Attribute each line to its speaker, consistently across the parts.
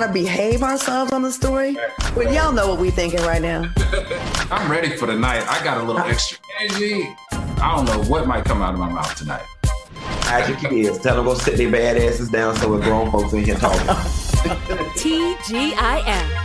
Speaker 1: to behave ourselves on the story. But y'all know what we thinking right now.
Speaker 2: I'm ready for the night. I got a little extra energy. I don't know what might come out of my mouth tonight.
Speaker 3: Hide your kids. Tell them go sit their bad asses down so we're grown folks in here talking.
Speaker 4: TGIF.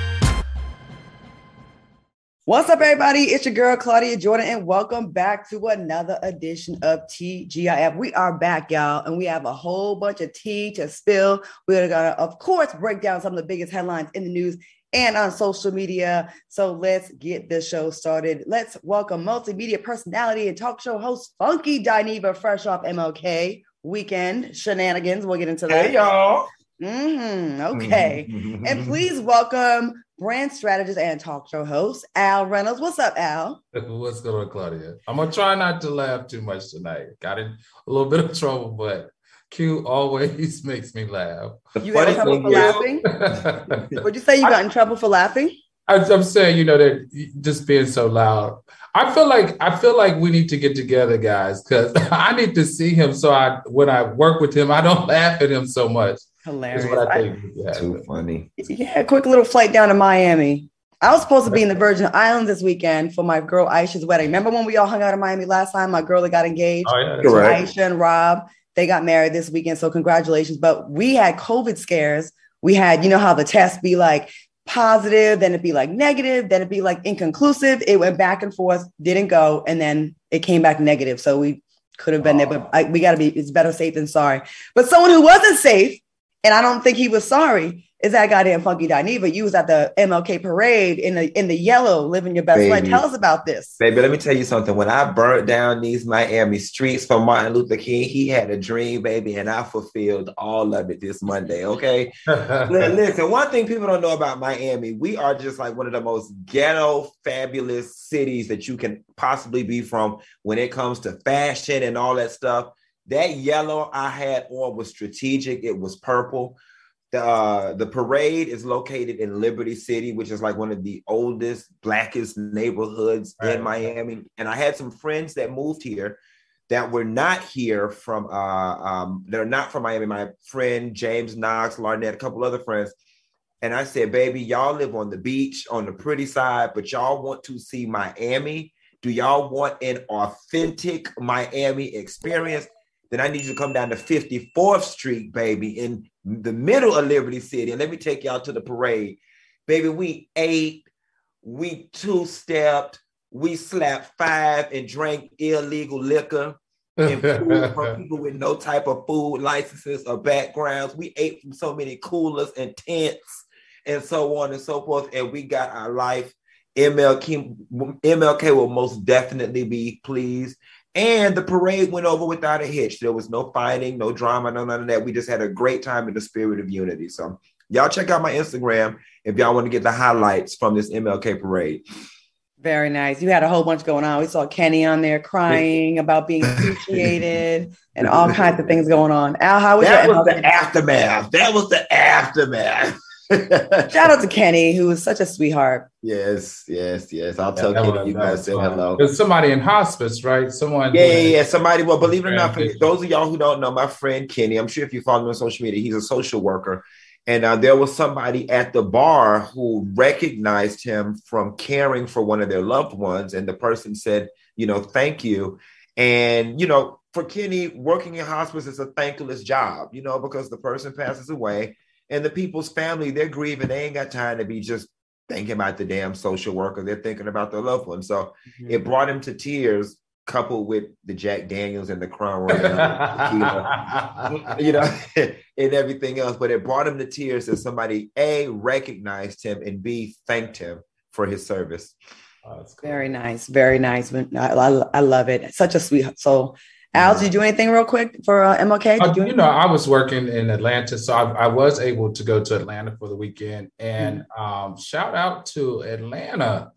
Speaker 1: What's up, everybody? It's your girl Claudia Jordan, and welcome back to another edition of TGIF. We are back, y'all, and we have a whole bunch of tea to spill. We're gonna, of course, break down some of the biggest headlines in the news and on social media. So let's get this show started. Let's welcome multimedia personality and talk show host Funky Dineva, fresh off MLK weekend shenanigans. We'll get into that.
Speaker 3: Hey, y'all.
Speaker 1: Hmm okay. and please welcome brand strategist and talk show host Al Reynolds. What's up, Al?
Speaker 5: What's going on, Claudia? I'm gonna try not to laugh too much tonight. Got in a little bit of trouble, but Q always makes me laugh.
Speaker 1: You got in trouble for laughing? Would you say you got in trouble for laughing?
Speaker 5: I, I'm saying, you know, that just being so loud. I feel like I feel like we need to get together, guys, because I need to see him. So I, when I work with him, I don't laugh at him so much.
Speaker 1: Hilarious.
Speaker 5: What I
Speaker 1: I-
Speaker 5: think. Yeah.
Speaker 3: Too funny.
Speaker 1: Yeah, quick little flight down to Miami. I was supposed to be in the Virgin Islands this weekend for my girl Aisha's wedding. Remember when we all hung out in Miami last time? My girl that got engaged,
Speaker 5: Oh yeah,
Speaker 3: Correct.
Speaker 1: Aisha and Rob, they got married this weekend. So congratulations. But we had COVID scares. We had, you know how the test be like positive, then it'd be like negative, then it'd be like inconclusive. It went back and forth, didn't go, and then it came back negative. So we could have been there, but oh. I, we got to be. It's better safe than sorry. But someone who wasn't safe, and I don't think he was sorry, is that goddamn Funky Dineva. You was at the MLK parade in the in the yellow, living your best life. Tell us about this.
Speaker 3: Baby, let me tell you something. When I burnt down these Miami streets for Martin Luther King, he had a dream, baby, and I fulfilled all of it this Monday. Okay. Listen, one thing people don't know about Miami, we are just like one of the most ghetto, fabulous cities that you can possibly be from when it comes to fashion and all that stuff. That yellow I had on was strategic. It was purple. The uh, the parade is located in Liberty City, which is like one of the oldest, blackest neighborhoods
Speaker 5: Right.
Speaker 3: in Miami. And I had some friends that moved here that were not here from uh um they're not from Miami. My friend James Knox, Larnett, a couple other friends. And I said, baby, y'all live on the beach on the pretty side, but y'all want to see Miami. Do y'all want an authentic Miami experience? Then I need you to come down to 54th Street, baby, in the middle of Liberty City. And let me take y'all to the parade. Baby, we ate, we two-stepped, we slapped five and drank illegal liquor and food from people with no type of food licenses or backgrounds. We ate from so many coolers and tents and so on and so forth. And we got our life. MLK, MLK will most definitely be pleased. And the parade went over without a hitch. There was no fighting, no drama, no none of that. We just had a great time in the spirit of unity. So y'all check out my Instagram if y'all want to get the highlights from this MLK parade.
Speaker 1: Very nice. You had a whole bunch going on. We saw Kenny on there crying about being appreciated and all kinds of things going on. Al, how was
Speaker 3: That
Speaker 1: your
Speaker 3: was the aftermath. That was the aftermath.
Speaker 1: Shout out to Kenny, who was such a sweetheart.
Speaker 3: yes, yes, yes. I'll
Speaker 5: Yeah,
Speaker 3: tell Kenny
Speaker 5: was-
Speaker 3: you guys
Speaker 5: was
Speaker 3: said
Speaker 5: fun.
Speaker 3: hello.
Speaker 5: There's somebody in hospice, right? Someone.
Speaker 3: Yeah, yeah, yeah. Somebody, well, believe it or not, for those of y'all who don't know, my friend Kenny, I'm sure if you follow him on social media, he's a social worker. And uh, there was somebody at the bar who recognized him from caring for one of their loved ones. And the person said, you know, thank you. And, you know, for Kenny, working in hospice is a thankless job, you know, because the person passes away and the people's family, they're grieving. They ain't got time to be just thinking about the damn social worker. They're thinking about their loved one. So mm-hmm. it brought him to tears, coupled with the Jack Daniels and the Crown Royal, you know, and everything else. But it brought him to tears that somebody A recognized him and B thanked him for his service.
Speaker 5: Oh, that's cool.
Speaker 1: Very nice. Very nice. I, I, I love it. Such a sweet soul. Al, did you do anything real quick for uh, MLK?
Speaker 5: Uh,
Speaker 1: you
Speaker 5: you know, I was working in Atlanta, so I, I was able to go to Atlanta for the weekend. And um, shout out to Atlanta.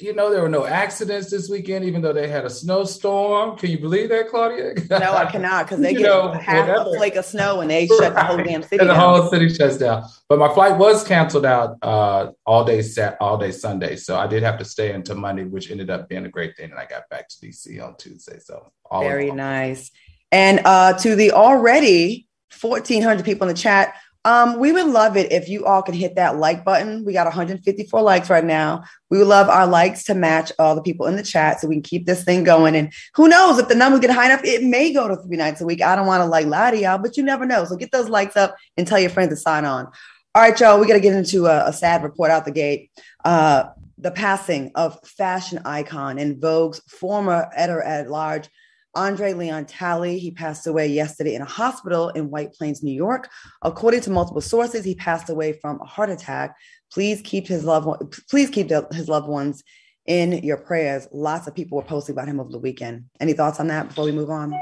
Speaker 5: You know, there were no accidents this weekend, even though they had a snowstorm. Can you believe that, Claudia?
Speaker 1: No, I cannot because they
Speaker 5: You
Speaker 1: get
Speaker 5: know,
Speaker 1: half a flake of snow and they shut the whole damn city
Speaker 5: and the
Speaker 1: down.
Speaker 5: whole city shuts down. But my flight was canceled out uh, all day Sat, all day Sunday, so I did have to stay until Monday, which ended up being a great thing. And I got back to DC on Tuesday. So all
Speaker 1: Very nice. And uh, to the already 1,400 people in the chat, Um, we would love it if you all could hit that like button. We got 154 likes right now. We would love our likes to match all the people in the chat so we can keep this thing going. And who knows if the numbers get high enough, it may go to three nights a week. I don't want to like lie to y'all, but you never know. So get those likes up and tell your friends to sign on. All right, y'all, we got to get into a, a, sad report out the gate. Uh, the passing of fashion icon and Vogue's former editor at large, Andre Leon Talley, he passed away yesterday in a hospital in White Plains, New York. According to multiple sources, he passed away from a heart attack. Please keep his loved one, please keep the, his loved ones in your prayers. Lots of people were posting about him over the weekend. Any thoughts on that before we move on?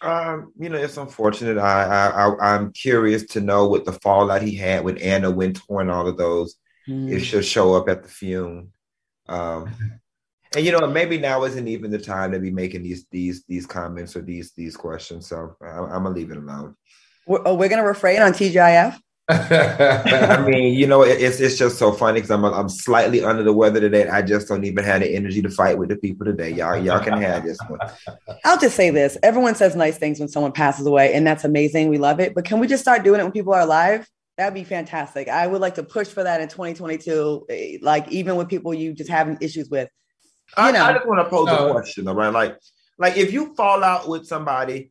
Speaker 3: Um, you know, it's unfortunate. I, I, I am curious to know what the fallout he had with Anna Wintour and all of those. Mm. If she'll show up at the fume. Um, and you know maybe now isn't even the time to be making these these these comments or these these questions so I, am gonna leave it alone
Speaker 1: we're, oh, we're gonna refrain on tgif
Speaker 3: I mean, you know, it's it's just so funny because I'm I'm slightly under the weather today. I just don't even have the energy to fight with the people today. Y'all y'all can have this one.
Speaker 1: I'll just say this: everyone says nice things when someone passes away, and that's amazing. We love it. But can we just start doing it when people are alive? That'd be fantastic. I would like to push for that in 2022. Eh, like even with people you just having issues with,
Speaker 3: I, I, just want to pose a question, though, right? Like, like if you fall out with somebody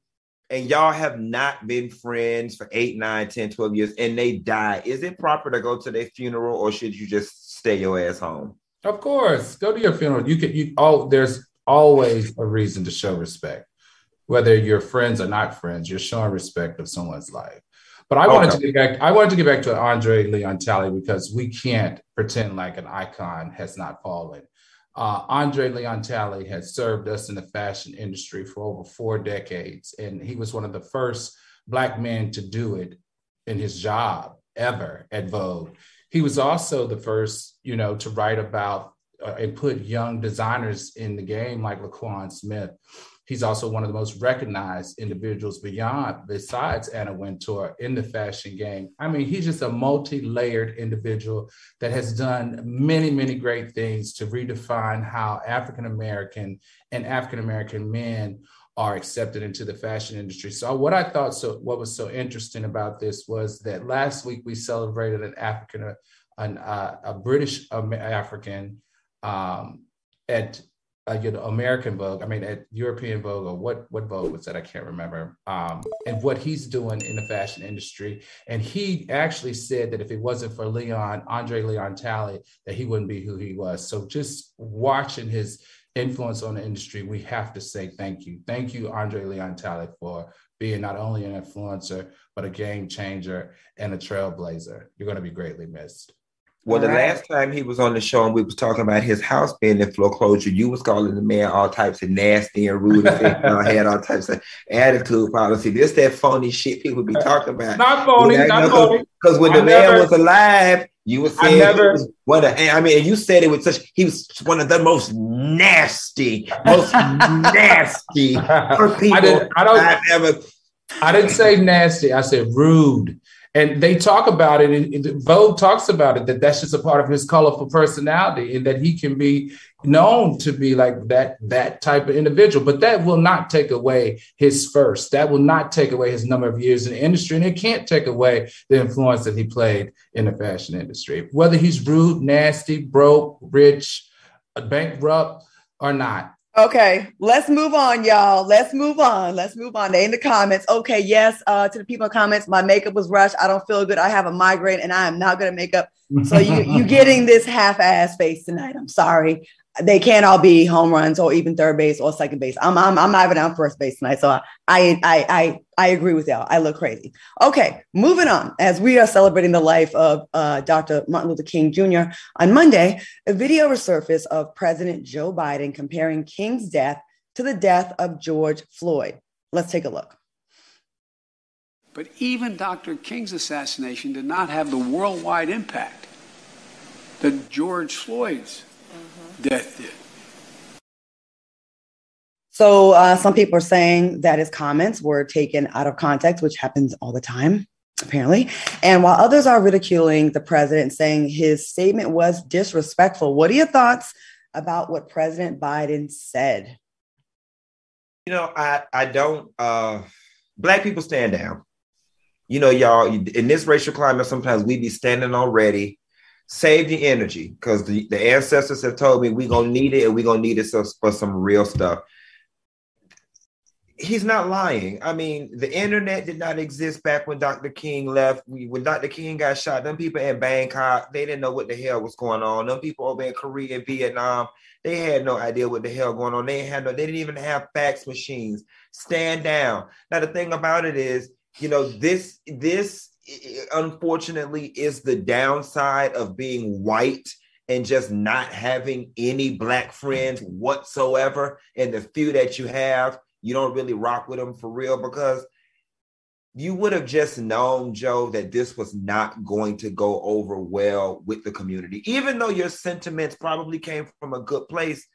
Speaker 3: and y'all have not been friends for 8, 9, 10, 12 years and they die, is it proper to go to their funeral or should you just stay your ass home?
Speaker 5: Of course. Go to your funeral. You can you oh there's always a reason to show respect. Whether you're friends or not friends, you're showing respect of someone's life. But I okay. wanted to get back. I wanted to get back to Andre Leon Talley because we can't pretend like an icon has not fallen. Uh, Andre Leon Talley has served us in the fashion industry for over four decades, and he was one of the first Black men to do it in his job ever at Vogue. He was also the first, you know, to write about uh, and put young designers in the game like Laquan Smith. He's also one of the most recognized individuals beyond, besides Anna Wintour, in the fashion game. I mean, he's just a multi layered individual that has done many, many great things to redefine how African American and African American men are accepted into the fashion industry. So what I thought so what was so interesting about this was that last week we celebrated an African an, uh, a British African um, at uh, you know, American Vogue, I mean, at European Vogue, or what what Vogue was that? I can't remember. Um, and what he's doing in the fashion industry, and he actually said that if it wasn't for Leon Andre Leon Talley, that he wouldn't be who he was. So just watching his influence on the industry, we have to say thank you, thank you, Andre Leon Talley, for being not only an influencer but a game changer and a trailblazer. You're going to be greatly missed.
Speaker 3: Well, the last time he was on the show and we was talking about his house being in foreclosure, you was calling the man all types of nasty and rude and had all types of attitude policy. This that phony shit people be talking about.
Speaker 5: Not phony, you know, not phony.
Speaker 3: Because when I the never, man was alive, you were saying I never, one of, I mean, you said it with such he was one of the most nasty, most nasty for people I, did, I don't I've ever
Speaker 5: I didn't say nasty, I said rude and they talk about it and vogue talks about it that that's just a part of his colorful personality and that he can be known to be like that that type of individual. But that will not take away his first. That will not take away his number of years in the industry and it can't take away the influence that he played in the fashion industry. Whether he's rude nasty broke rich bankrupt or not
Speaker 1: Okay, let's move on, y'all. Let's move on. Let's move on. They in the comments. Okay, yes. Uh, to the people in comments, my makeup was rushed. I don't feel good. I have a migraine, and I am not gonna make up. So you you getting this half-ass face tonight. I'm sorry they can't all be home runs or even third base or second base. I'm I'm, I'm not even on first base tonight, so I I I I agree with y'all. I look crazy. Okay, moving on. As we are celebrating the life of uh, Dr. Martin Luther King Jr. on Monday, a video resurfaced of President Joe Biden comparing King's death to the death of George Floyd. Let's take a look.
Speaker 4: But even Dr. King's assassination did not have the worldwide impact that George Floyd's death did.
Speaker 1: So uh, some people are saying that his comments were taken out of context, which happens all the time, apparently. And while others are ridiculing the president, saying his statement was disrespectful, what are your thoughts about what President Biden said?
Speaker 3: You know, I I don't. Uh, black people stand down. You know, y'all, in this racial climate, sometimes we be standing already. Save the energy because the, the ancestors have told me we're gonna need it and we're gonna need it for some real stuff he's not lying. I mean, the internet did not exist back when Dr. King left. When Dr. King got shot, them people in Bangkok, they didn't know what the hell was going on. Them people over in Korea and Vietnam, they had no idea what the hell going on. They had no, they didn't even have fax machines. Stand down. Now the thing about it is, you know, this this unfortunately is the downside of being white and just not having any black friends whatsoever. And the few that you have, you don't really rock with them for real because you would have just known, Joe, that this was not going to go over well with the community. Even though your sentiments probably came from a good place,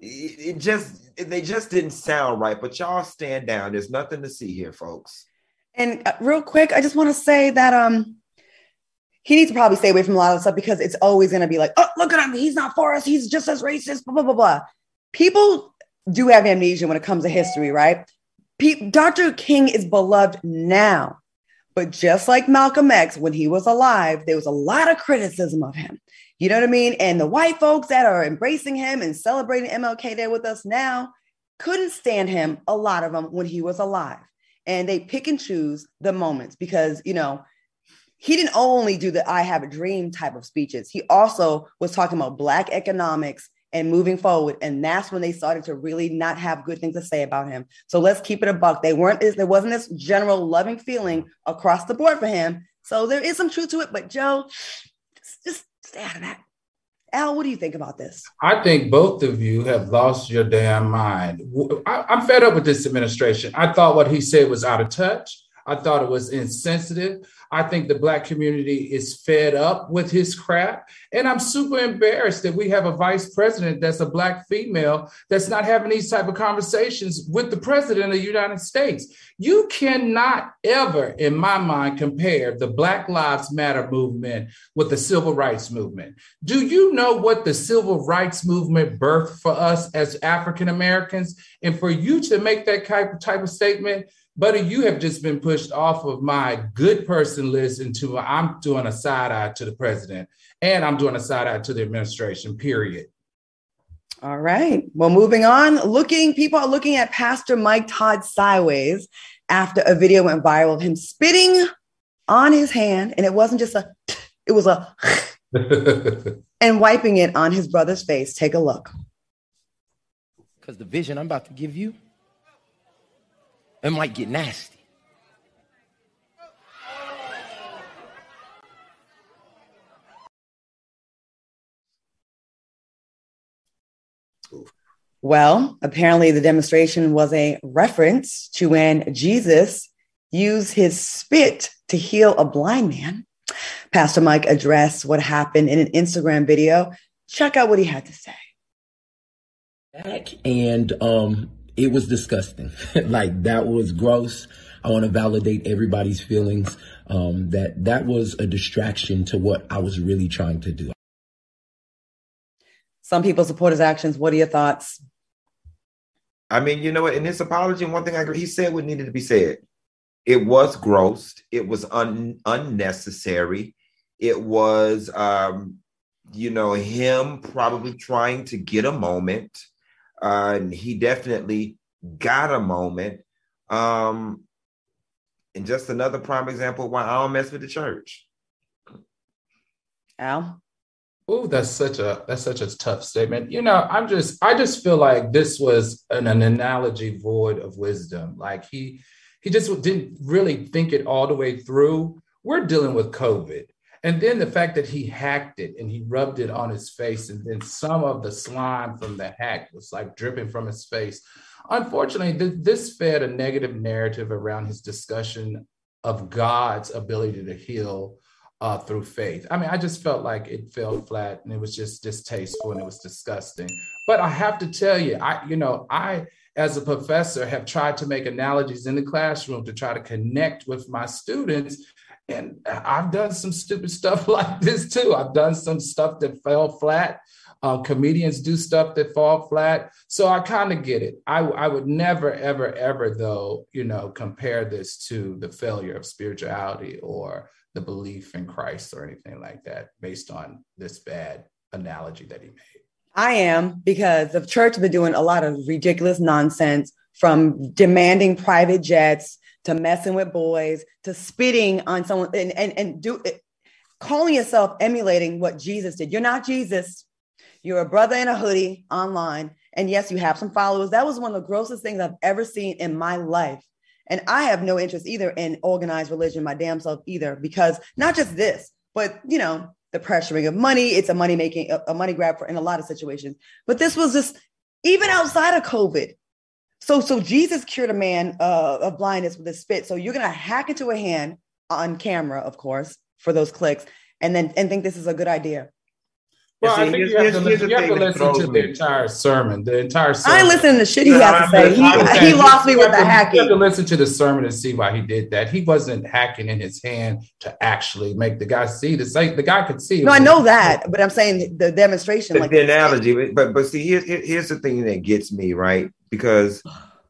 Speaker 3: it, just they just didn't sound right. But y'all stand down. There's nothing to see here, folks.
Speaker 1: And uh, real quick, I just want to say that um he needs to probably stay away from a lot of stuff because it's always going to be like, oh, look at him. He's not for us. He's just as racist, blah, blah, blah, blah. People do have amnesia when it comes to history, right? Dr. King is beloved now, but just like Malcolm X, when he was alive, there was a lot of criticism of him. You know what I mean? And the white folks that are embracing him and celebrating MLK Day with us now couldn't stand him, a lot of them, when he was alive. And they pick and choose the moments because, you know, he didn't only do the I have a dream type of speeches. He also was talking about Black economics and moving forward. And that's when they started to really not have good things to say about him. So let's keep it a buck. They weren't, there wasn't this general loving feeling across the board for him. So there is some truth to it. But Joe, just stay out of that. Al, what do you think about this?
Speaker 5: I think both of you have lost your damn mind. I, am fed up with this administration. I thought what he said was out of touch. I thought it was insensitive. I think the Black community is fed up with his crap. And I'm super embarrassed that we have a vice president that's a Black female that's not having these type of conversations with the president of the United States. You cannot ever, in my mind, compare the Black Lives Matter movement with the civil rights movement. Do you know what the civil rights movement birthed for us as African Americans? And for you to make that type of, type of statement, Buddy, you have just been pushed off of my good person list into I'm doing a side eye to the president and I'm doing a side eye to the administration, period.
Speaker 1: All right. Well, moving on, looking, people are looking at Pastor Mike Todd sideways after a video went viral of him spitting on his hand. And it wasn't just a, it was a, and wiping it on his brother's face. Take a look.
Speaker 6: Because the vision I'm about to give you it might get nasty.
Speaker 1: Well, apparently the demonstration was a reference to when Jesus used his spit to heal a blind man. Pastor Mike addressed what happened in an Instagram video. Check out what he had to say.
Speaker 6: Back And um, it was disgusting. like that was gross. I want to validate everybody's feelings. Um, that that was a distraction to what I was really trying to do.
Speaker 1: Some people support his actions. What are your thoughts?
Speaker 3: I mean, you know what? In his apology, one thing I agree, he said what needed to be said. It was gross. It was un- unnecessary. It was, um, you know, him probably trying to get a moment uh, and he definitely got a moment. Um, and just another prime example why I don't mess with the church.
Speaker 1: Al.
Speaker 5: Oh, that's such a that's such a tough statement. You know, I'm just I just feel like this was an, an analogy void of wisdom. Like he he just didn't really think it all the way through. We're dealing with COVID. And then the fact that he hacked it and he rubbed it on his face, and then some of the slime from the hack was like dripping from his face. Unfortunately, th- this fed a negative narrative around his discussion of God's ability to heal uh, through faith. I mean, I just felt like it fell flat and it was just distasteful and it was disgusting. But I have to tell you, I, you know, I, as a professor, have tried to make analogies in the classroom to try to connect with my students and I've done some stupid stuff like this too. I've done some stuff that fell flat. Uh, comedians do stuff that fall flat. So I kind of get it. I, I would never, ever, ever, though, you know, compare this to the failure of spirituality or the belief in Christ or anything like that based on this bad analogy that he made.
Speaker 1: I am because the church has been doing a lot of ridiculous nonsense from demanding private jets to messing with boys to spitting on someone and, and, and do calling yourself emulating what Jesus did. You're not Jesus. You're a brother in a hoodie online. And yes, you have some followers. That was one of the grossest things I've ever seen in my life. And I have no interest either in organized religion, my damn self either, because not just this, but you know, the pressuring of money, it's a money making, a, money grab for in a lot of situations. But this was just even outside of COVID. So, so Jesus cured a man uh, of blindness with a spit. So you're gonna hack into a hand on camera, of course, for those clicks, and then and think this is a good idea.
Speaker 5: Well, I think you have to, listen, you have to listen to the entire sermon. The entire sermon.
Speaker 1: I ain't listening to shit he has to say. He, he lost me with the hacking.
Speaker 5: You have to listen to the sermon and see why he did that. He wasn't hacking in his hand to actually make the guy see. The say the guy could see.
Speaker 1: No, I know that, but I'm saying the demonstration,
Speaker 3: like the analogy. But but see, here's here's the thing that gets me right because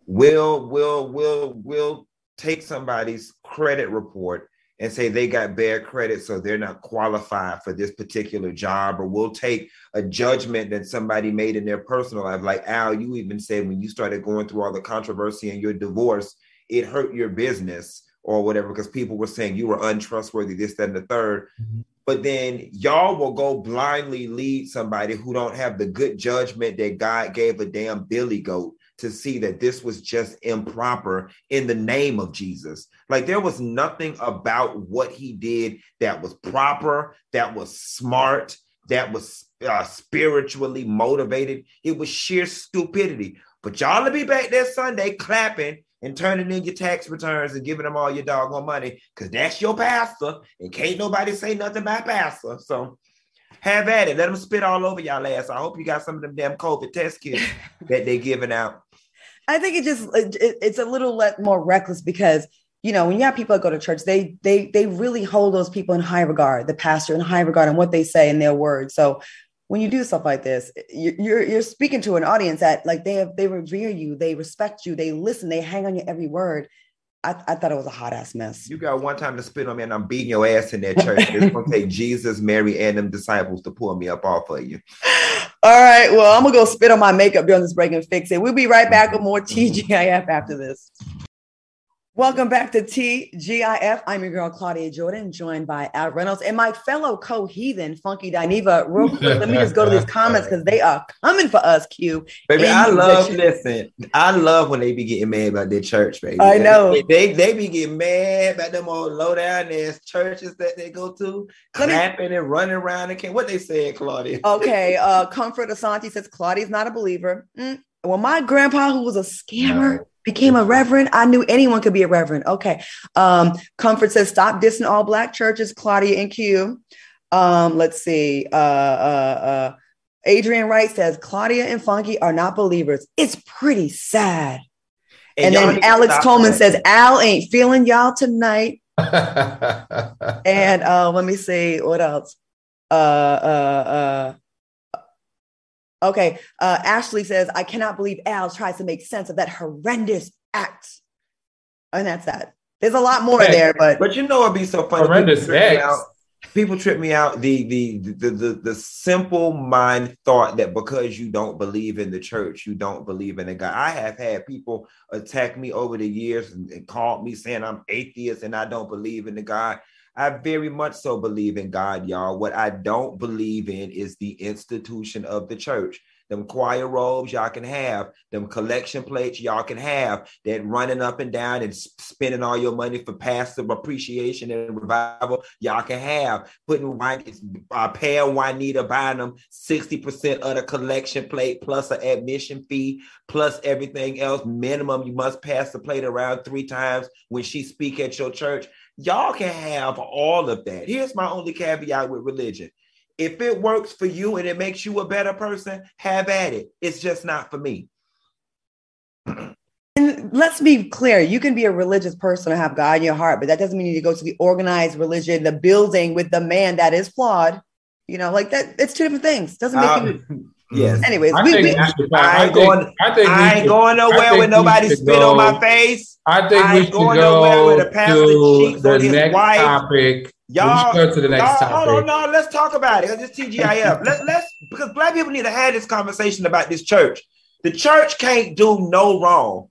Speaker 3: we'll will will will take somebody's credit report and say they got bad credit, so they're not qualified for this particular job, or we'll take a judgment that somebody made in their personal life. Like Al, you even said when you started going through all the controversy and your divorce, it hurt your business or whatever, because people were saying you were untrustworthy, this, that, and the 3rd mm-hmm. But then y'all will go blindly lead somebody who don't have the good judgment that God gave a damn billy goat to see that this was just improper in the name of Jesus. Like there was nothing about what he did that was proper, that was smart, that was uh, spiritually motivated. It was sheer stupidity. But y'all will be back there Sunday clapping and turning in your tax returns and giving them all your doggone money because that's your pastor and can't nobody say nothing about pastor. So have at it. Let them spit all over y'all ass. I hope you got some of them damn COVID test kits that they're giving out.
Speaker 1: I think it just it, it's a little more reckless because you know when you have people that go to church, they they they really hold those people in high regard, the pastor in high regard, and what they say in their words. So when you do stuff like this, you're you're speaking to an audience that like they have they revere you, they respect you, they listen, they hang on your every word. I, I, thought it was a hot ass mess.
Speaker 3: You got one time to spit on me, and I'm beating your ass in that church. it's gonna take Jesus, Mary, and them disciples to pull me up off of you.
Speaker 1: All right. Well, I'm gonna go spit on my makeup during this break and fix it. We'll be right back with more TGIF after this. Welcome back to TGIF. I'm your girl, Claudia Jordan, joined by Al Reynolds and my fellow co heathen, Funky Dineva. Real quick, let me just go to these comments because they are coming for us, Q.
Speaker 3: Baby, I love, listen, I love when they be getting mad about their church, baby.
Speaker 1: I know.
Speaker 3: They, they, they be getting mad about them old low down ass churches that they go to, clapping me, and running around and can't. What they saying, Claudia?
Speaker 1: Okay. Uh, Comfort Asante says Claudia's not a believer. Mm. Well, my grandpa, who was a scammer, became a reverend. I knew anyone could be a reverend. Okay. Um, Comfort says, stop dissing all black churches, Claudia and Q. Um, let's see. Uh, uh, uh, Adrian Wright says, Claudia and Funky are not believers. It's pretty sad. And, and then Alex Coleman that. says, Al ain't feeling y'all tonight. and uh, let me see what else. Uh, uh, uh, Okay. Uh, Ashley says, I cannot believe Al tries to make sense of that horrendous act. And that's that. There's a lot more there, but
Speaker 3: but you know it'd be so funny. Horrendous act. People trip me out. The, the the the the simple mind thought that because you don't believe in the church, you don't believe in a God. I have had people attack me over the years and, and called me saying I'm atheist and I don't believe in the God. I very much so believe in God, y'all. What I don't believe in is the institution of the church. Them choir robes y'all can have, them collection plates y'all can have, that running up and down and spending all your money for passive appreciation and revival y'all can have. Putting wine, uh, paying Juanita Bynum 60% of the collection plate plus an admission fee plus everything else. Minimum, you must pass the plate around three times when she speak at your church. Y'all can have all of that. Here's my only caveat with religion. If it works for you and it makes you a better person, have at it. It's just not for me.
Speaker 1: And let's be clear, you can be a religious person and have God in your heart, but that doesn't mean you need to go to the organized religion, the building with the man that is flawed You know, like that. It's two different things. Doesn't make
Speaker 3: Um,
Speaker 1: you.
Speaker 3: Yes. Mm-hmm.
Speaker 1: Anyways,
Speaker 5: I
Speaker 1: we,
Speaker 5: think
Speaker 1: we,
Speaker 5: we
Speaker 3: I ain't
Speaker 5: think-
Speaker 3: going-
Speaker 5: I think
Speaker 3: I ain't
Speaker 5: should-
Speaker 3: going nowhere
Speaker 5: with
Speaker 3: nobody
Speaker 5: should
Speaker 3: spit on my face.
Speaker 5: I think
Speaker 3: I
Speaker 5: we
Speaker 3: ain't
Speaker 5: should
Speaker 3: going nowhere
Speaker 5: go
Speaker 3: where the pastor
Speaker 5: to
Speaker 3: on
Speaker 5: the
Speaker 3: his
Speaker 5: next
Speaker 3: wife.
Speaker 5: topic.
Speaker 3: Y'all,
Speaker 5: go to the next
Speaker 3: y'all,
Speaker 5: topic.
Speaker 3: hold on, no, let's talk about it. Cause it's TGIF. let's let's because black people need to have this conversation about this church. The church can't do no wrong.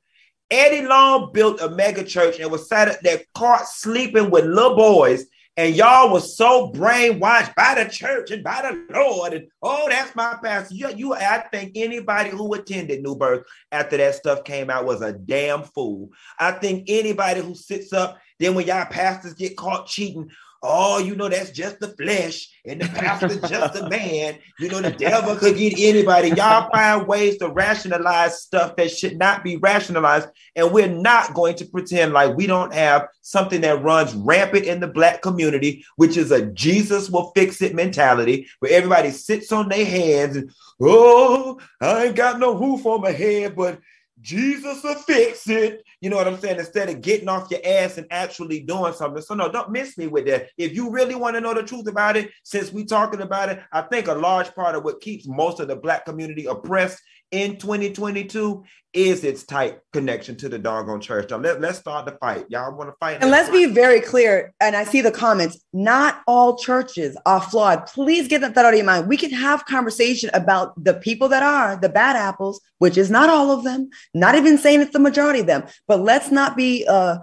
Speaker 3: Eddie Long built a mega church and was sat at there caught sleeping with little boys, and y'all was so brainwashed by the church and by the Lord. And oh, that's my pastor. You, you I think anybody who attended New Birth after that stuff came out was a damn fool. I think anybody who sits up, then when y'all pastors get caught cheating, oh, you know, that's just the flesh, and the pastor's just a man. You know, the devil could get anybody. Y'all find ways to rationalize stuff that should not be rationalized, and we're not going to pretend like we don't have something that runs rampant in the black community, which is a Jesus will fix it mentality, where everybody sits on their hands and, oh, I ain't got no roof on my head, but Jesus will fix it. You know what I'm saying? Instead of getting off your ass and actually doing something. So no, don't miss me with that. If you really want to know the truth about it, since we talking about it, I think a large part of what keeps most of the black community oppressed in 2022 is its tight connection to the doggone church. Now let, let's start the fight. Y'all want to fight?
Speaker 1: and let's be very clear. And I see the comments. Not all churches are flawed. Please get that out of your mind. We can have conversation about the people that are the bad apples, which is not all of them. Not even saying it's the majority of them. But let's not be uh,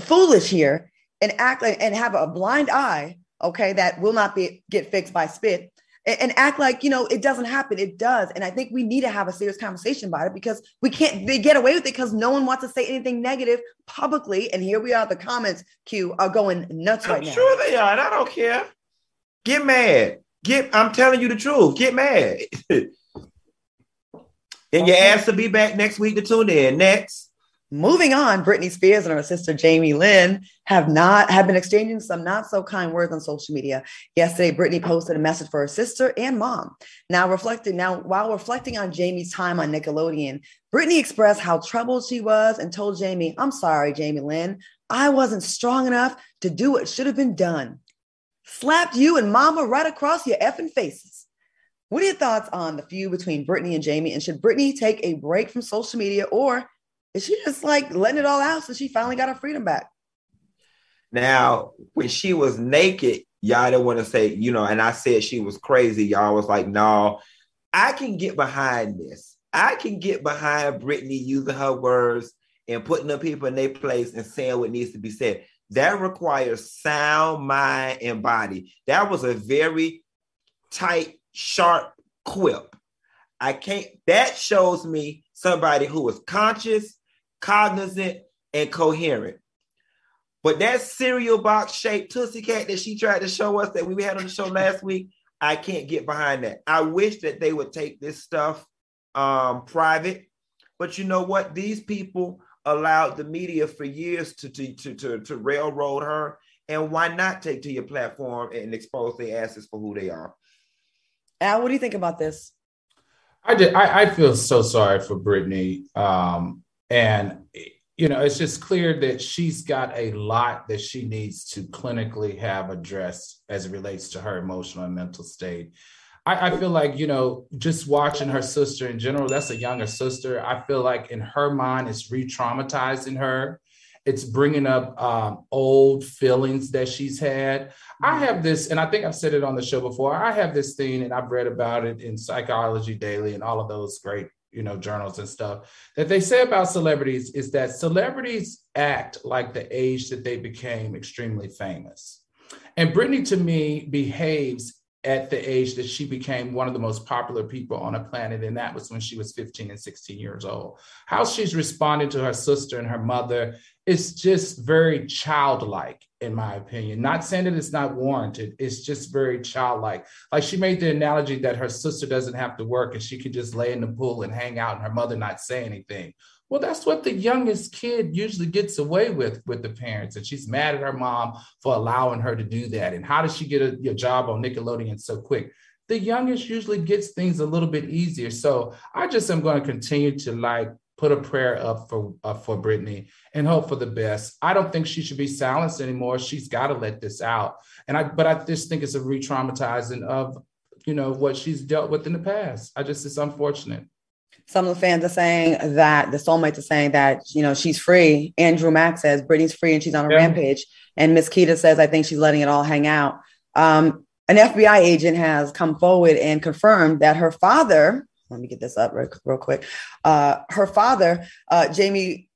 Speaker 1: foolish here and act and have a blind eye. Okay, that will not be get fixed by spit and, act like you know it doesn't happen it does and i think we need to have a serious conversation about it because we can't they get away with it because no one wants to say anything negative publicly and here we are the comments queue are going nuts
Speaker 3: I'm
Speaker 1: right now
Speaker 3: sure they are, and I don't care. Get mad. Get. I'm telling you the truth. Get mad. and you asked to be back next week to tune in. Next.
Speaker 1: Moving on britney spears and her sister jamie lynn have not have been exchanging some not so kind words on social media. Yesterday britney posted a message for her sister and mom. Now reflecting now while reflecting on jamie's time on nickelodeon britney expressed how troubled she was and told jamie i'm sorry jamie lynn. I wasn't strong enough to do what should have been done. Slapped you and mama right across your effing faces. What are your thoughts on the feud between Britney and Jamie? And should Britney take a break from social media or is she just like letting it all out so she finally got her freedom back?
Speaker 3: Now, when she was naked, y'all didn't want to say, you know, and I said she was crazy. Y'all was like, no, I can get behind this. I can get behind Britney using her words and putting the people in their place and saying what needs to be said. That requires sound mind and body. That was a very tight, sharp quip. I can't, that shows me somebody who was conscious, cognizant, and coherent. But that cereal box shaped Tootsie Cat that she tried to show us that we had on the show last week, I can't get behind that. I wish that they would take this stuff um, private. But you know what? These people allowed the media for years to, to, to, to, to railroad her. And why not take to your platform and expose their asses for who they are?
Speaker 1: Al, what do you think about this?
Speaker 5: I did. I, I feel so sorry for Britney, um, and you know, it's just clear that she's got a lot that she needs to clinically have addressed as it relates to her emotional and mental state. I, I feel like you know, just watching her sister in general. That's a younger sister. I feel like in her mind, it's re-traumatizing her. It's bringing up um, old feelings that she's had. I have this, and I think I've said it on the show before. I have this thing, and I've read about it in Psychology Daily and all of those great, you know, journals and stuff that they say about celebrities is that celebrities act like the age that they became extremely famous. And Britney, to me, behaves at the age that she became one of the most popular people on a planet, and that was when she was 15 and 16 years old. How she's responding to her sister and her mother is just very childlike, in my opinion. Not saying that it's not warranted, it's just very childlike. Like she made the analogy that her sister doesn't have to work and she could just lay in the pool and hang out and her mother not say anything. Well, that's what the youngest kid usually gets away with with the parents. And she's mad at her mom for allowing her to do that. And how does she get a, a job on Nickelodeon so quick? The youngest usually gets things a little bit easier. So I just am going to continue to like put a prayer up for uh, for Britney and hope for the best. I don't think she should be silenced anymore. She's got to let this out. And I, but I just think it's a re-traumatizing of you know, what she's dealt with in the past. I just, it's unfortunate.
Speaker 1: Some of the fans are saying that the soulmates are saying that, you know, she's free. Andrew Mack says Britney's free and she's on a yeah. rampage. And Miss Keita says, I think she's letting it all hang out. Um, an FBI agent has come forward and confirmed that her father, let me get this up real, real quick. Uh, her father, uh, Jamie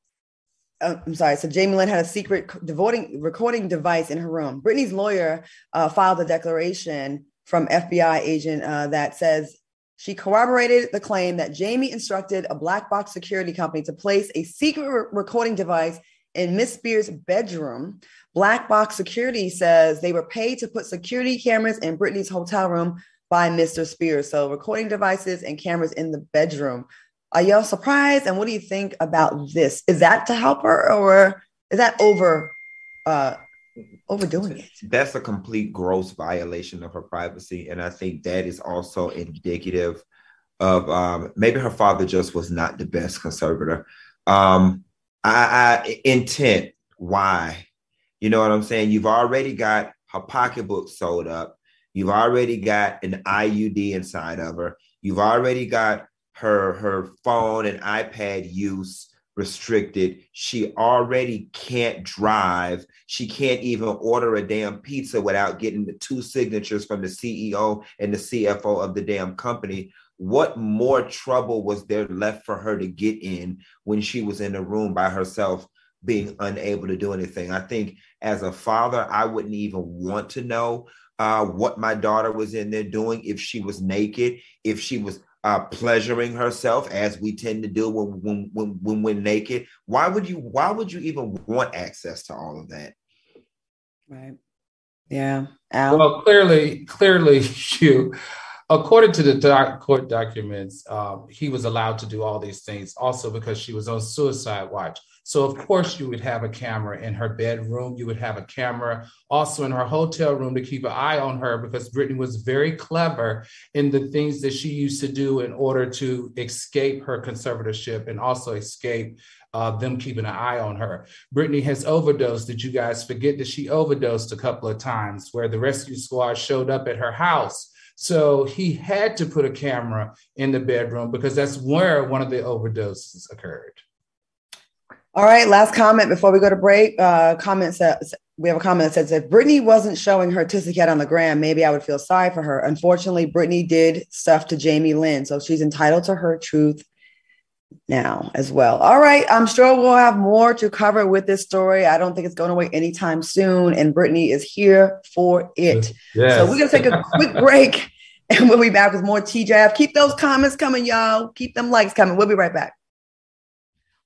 Speaker 1: uh, I'm sorry. So Jamie Lynn had a secret recording device in her room. Britney's lawyer uh, filed a declaration from FBI agent uh, that says she corroborated the claim that Jamie instructed a black box security company to place a secret re- recording device in Miss Spears' bedroom. Black box security says they were paid to put security cameras in Britney's hotel room by Mr. Spears. So recording devices and cameras in the bedroom. Are y'all surprised? And what do you think about this? Is that to help her or is that over uh overdoing it?
Speaker 3: That's a complete gross violation of her privacy. And I think that is also indicative of um maybe her father just was not the best conservator. Um I, I intent, why? You know what I'm saying? You've already got her pocketbook sold up. You've already got an IUD inside of her. You've already got her her phone and iPad use restricted. She already can't drive. She can't even order a damn pizza without getting the two signatures from the CEO and the CFO of the damn company. What more trouble was there left for her to get in when she was in a room by herself, being unable to do anything? I think as a father, I wouldn't even want to know uh, what my daughter was in there doing if she was naked, if she was uh, pleasuring herself as we tend to do when, when when when we're naked. Why would you why would you even want access to all of that?
Speaker 1: Right. Yeah. Al?
Speaker 5: Well, clearly, clearly, you according to the doc, court documents, um, he was allowed to do all these things also because she was on suicide watch. So, of course, you would have a camera in her bedroom. You would have a camera also in her hotel room to keep an eye on her because Britney was very clever in the things that she used to do in order to escape her conservatorship and also escape uh, them keeping an eye on her. Britney has overdosed. Did you guys forget that she overdosed a couple of times where the rescue squad showed up at her house? So he had to put a camera in the bedroom because that's where one of the overdoses occurred.
Speaker 1: All right, last comment before we go to break. Uh, comment says we have a comment that says if Britney wasn't showing her tissy cat on the gram, maybe I would feel sorry for her. Unfortunately, Britney did stuff to Jamie Lynn, so she's entitled to her truth now as well. All right, I'm sure we'll have more to cover with this story. I don't think it's going away anytime soon, and Britney is here for it. Yes. So we're gonna take a quick break, and we'll be back with more TGIF. Keep those comments coming, y'all. Keep them likes coming. We'll be right back.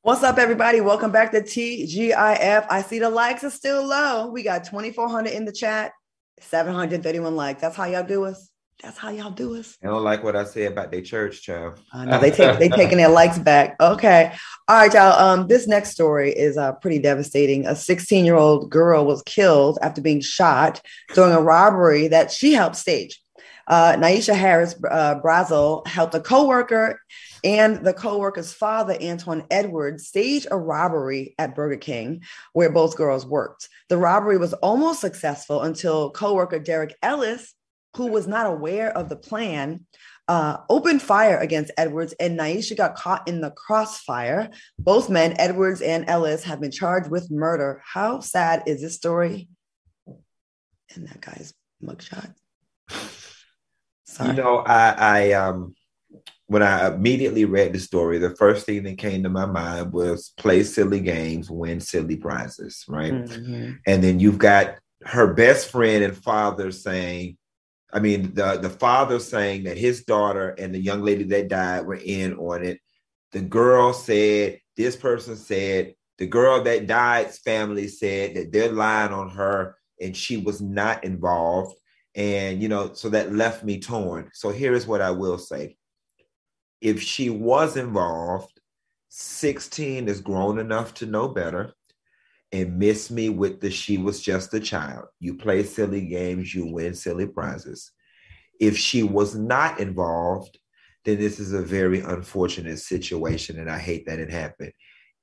Speaker 1: What's up, everybody? Welcome back to TGIF. I see the likes are still low. We got 2,400 in the chat, 731 likes. That's how y'all do us. That's how y'all do us.
Speaker 3: I don't like what I say about their church, child.
Speaker 1: I know they take they taking their likes back. Okay, all right, y'all. Um, this next story is uh pretty devastating. A 16 year old girl was killed after being shot during a robbery that she helped stage. Uh, Naisha Harris uh, Brazel helped a coworker and the co-worker's father, Antoine Edwards, staged a robbery at Burger King where both girls worked. The robbery was almost successful until co-worker Derek Ellis, who was not aware of the plan, uh, opened fire against Edwards, and Naisha got caught in the crossfire. Both men, Edwards and Ellis, have been charged with murder. How sad is this story? And that guy's mugshot.
Speaker 3: Sorry. You know, I, I um when I immediately read the story, the first thing that came to my mind was play silly games, win silly prizes, right? Mm-hmm. And then you've got her best friend and father saying, I mean, the, the father saying that his daughter and the young lady that died were in on it. The girl said, this person said, the girl that died's family said that they're lying on her and she was not involved. And, you know, so that left me torn. So here is what I will say if she was involved, 16 is grown enough to know better and miss me with the she was just a child. You play silly games, you win silly prizes. If she was not involved, then this is a very unfortunate situation, and I hate that it happened.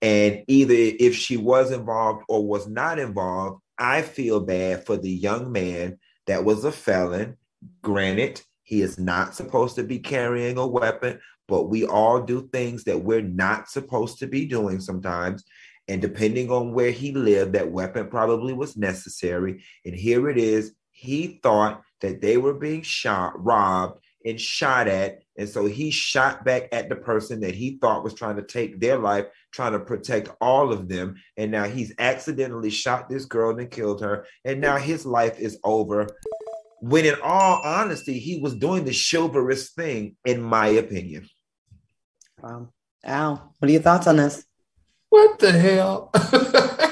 Speaker 3: And either if she was involved or was not involved, I feel bad for the young man that was a felon. Granted, He is not supposed to be carrying a weapon, but we all do things that we're not supposed to be doing sometimes. And depending on where he lived, that weapon probably was necessary. And here it is. He thought that they were being shot, robbed, and shot at. And so he shot back at the person that he thought was trying to take their life, trying to protect all of them. And now he's accidentally shot this girl and killed her. And now his life is over. When in all honesty, he was doing the chivalrous thing, in my opinion.
Speaker 1: Wow. Al, what are your thoughts on this?
Speaker 5: What the hell?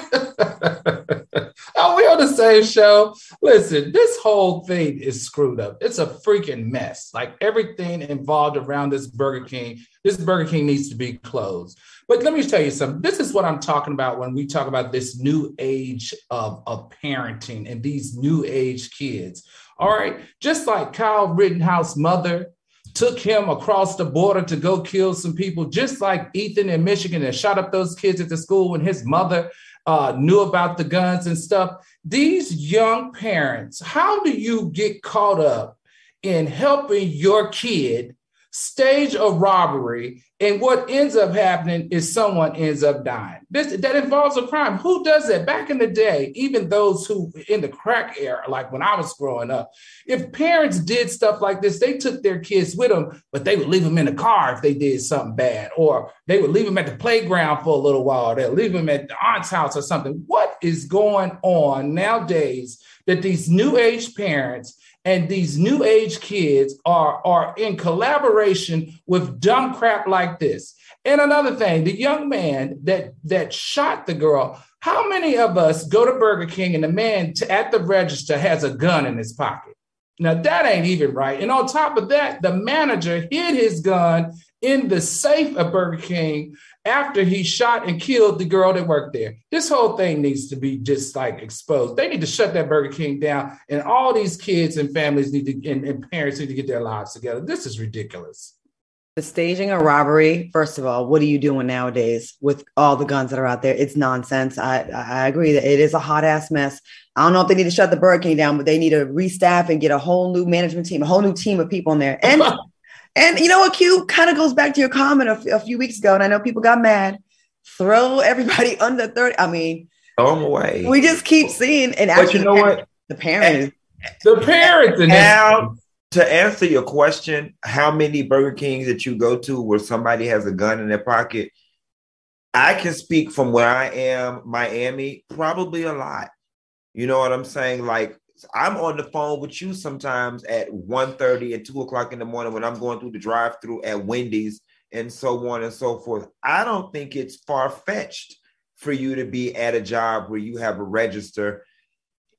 Speaker 5: Are we on the same show? Listen, this whole thing is screwed up. It's a freaking mess. Like everything involved around this Burger King, this Burger King needs to be closed. But let me tell you something. This is what I'm talking about when we talk about this new age of, of parenting and these new age kids. All right. Just like Kyle Rittenhouse mother took him across the border to go kill some people, just like Ethan in Michigan and shot up those kids at the school when his mother uh, knew about the guns and stuff. These young parents, how do you get caught up in helping your kid stage a robbery and what ends up happening is someone ends up dying. This that involves a crime. Who does that? Back in the day even those who in the crack era like when i was growing up if parents did stuff like this they took their kids with them but they would leave them in the car if they did something bad or they would leave them at the playground for a little while they'll leave them at the aunt's house or something. What is going on nowadays that these new age parents and these new age kids are, are in collaboration with dumb crap like this. And another thing, the young man that that shot the girl, how many of us go to Burger King and the man to, at the register has a gun in his pocket? Now that ain't even right. And on top of that, the manager hid his gun in the safe of Burger King after he shot and killed the girl that worked there. This whole thing needs to be just like exposed. They need to shut that Burger King down, and all these kids and families need to and, and parents need to get their lives together. This is ridiculous.
Speaker 1: The staging a robbery, first of all, what are you doing nowadays with all the guns that are out there? It's nonsense. I, I agree that it is a hot ass mess. I don't know if they need to shut the Burger King down, but they need to restaff and get a whole new management team, a whole new team of people in there. And And you know what, Q kind of goes back to your comment a, f- a few weeks ago, and I know people got mad. Throw everybody under 30. I mean,
Speaker 3: throw them away.
Speaker 1: We just keep seeing, and
Speaker 3: but you know what?
Speaker 1: The parents,
Speaker 5: the parents, and
Speaker 3: now to answer your question, how many Burger Kings that you go to where somebody has a gun in their pocket? I can speak from where I am, Miami, probably a lot. You know what I'm saying? Like I'm on the phone with you sometimes at 1.30 and 2 o'clock in the morning when I'm going through the drive through at Wendy's and so on and so forth. I don't think it's far fetched for you to be at a job where you have a register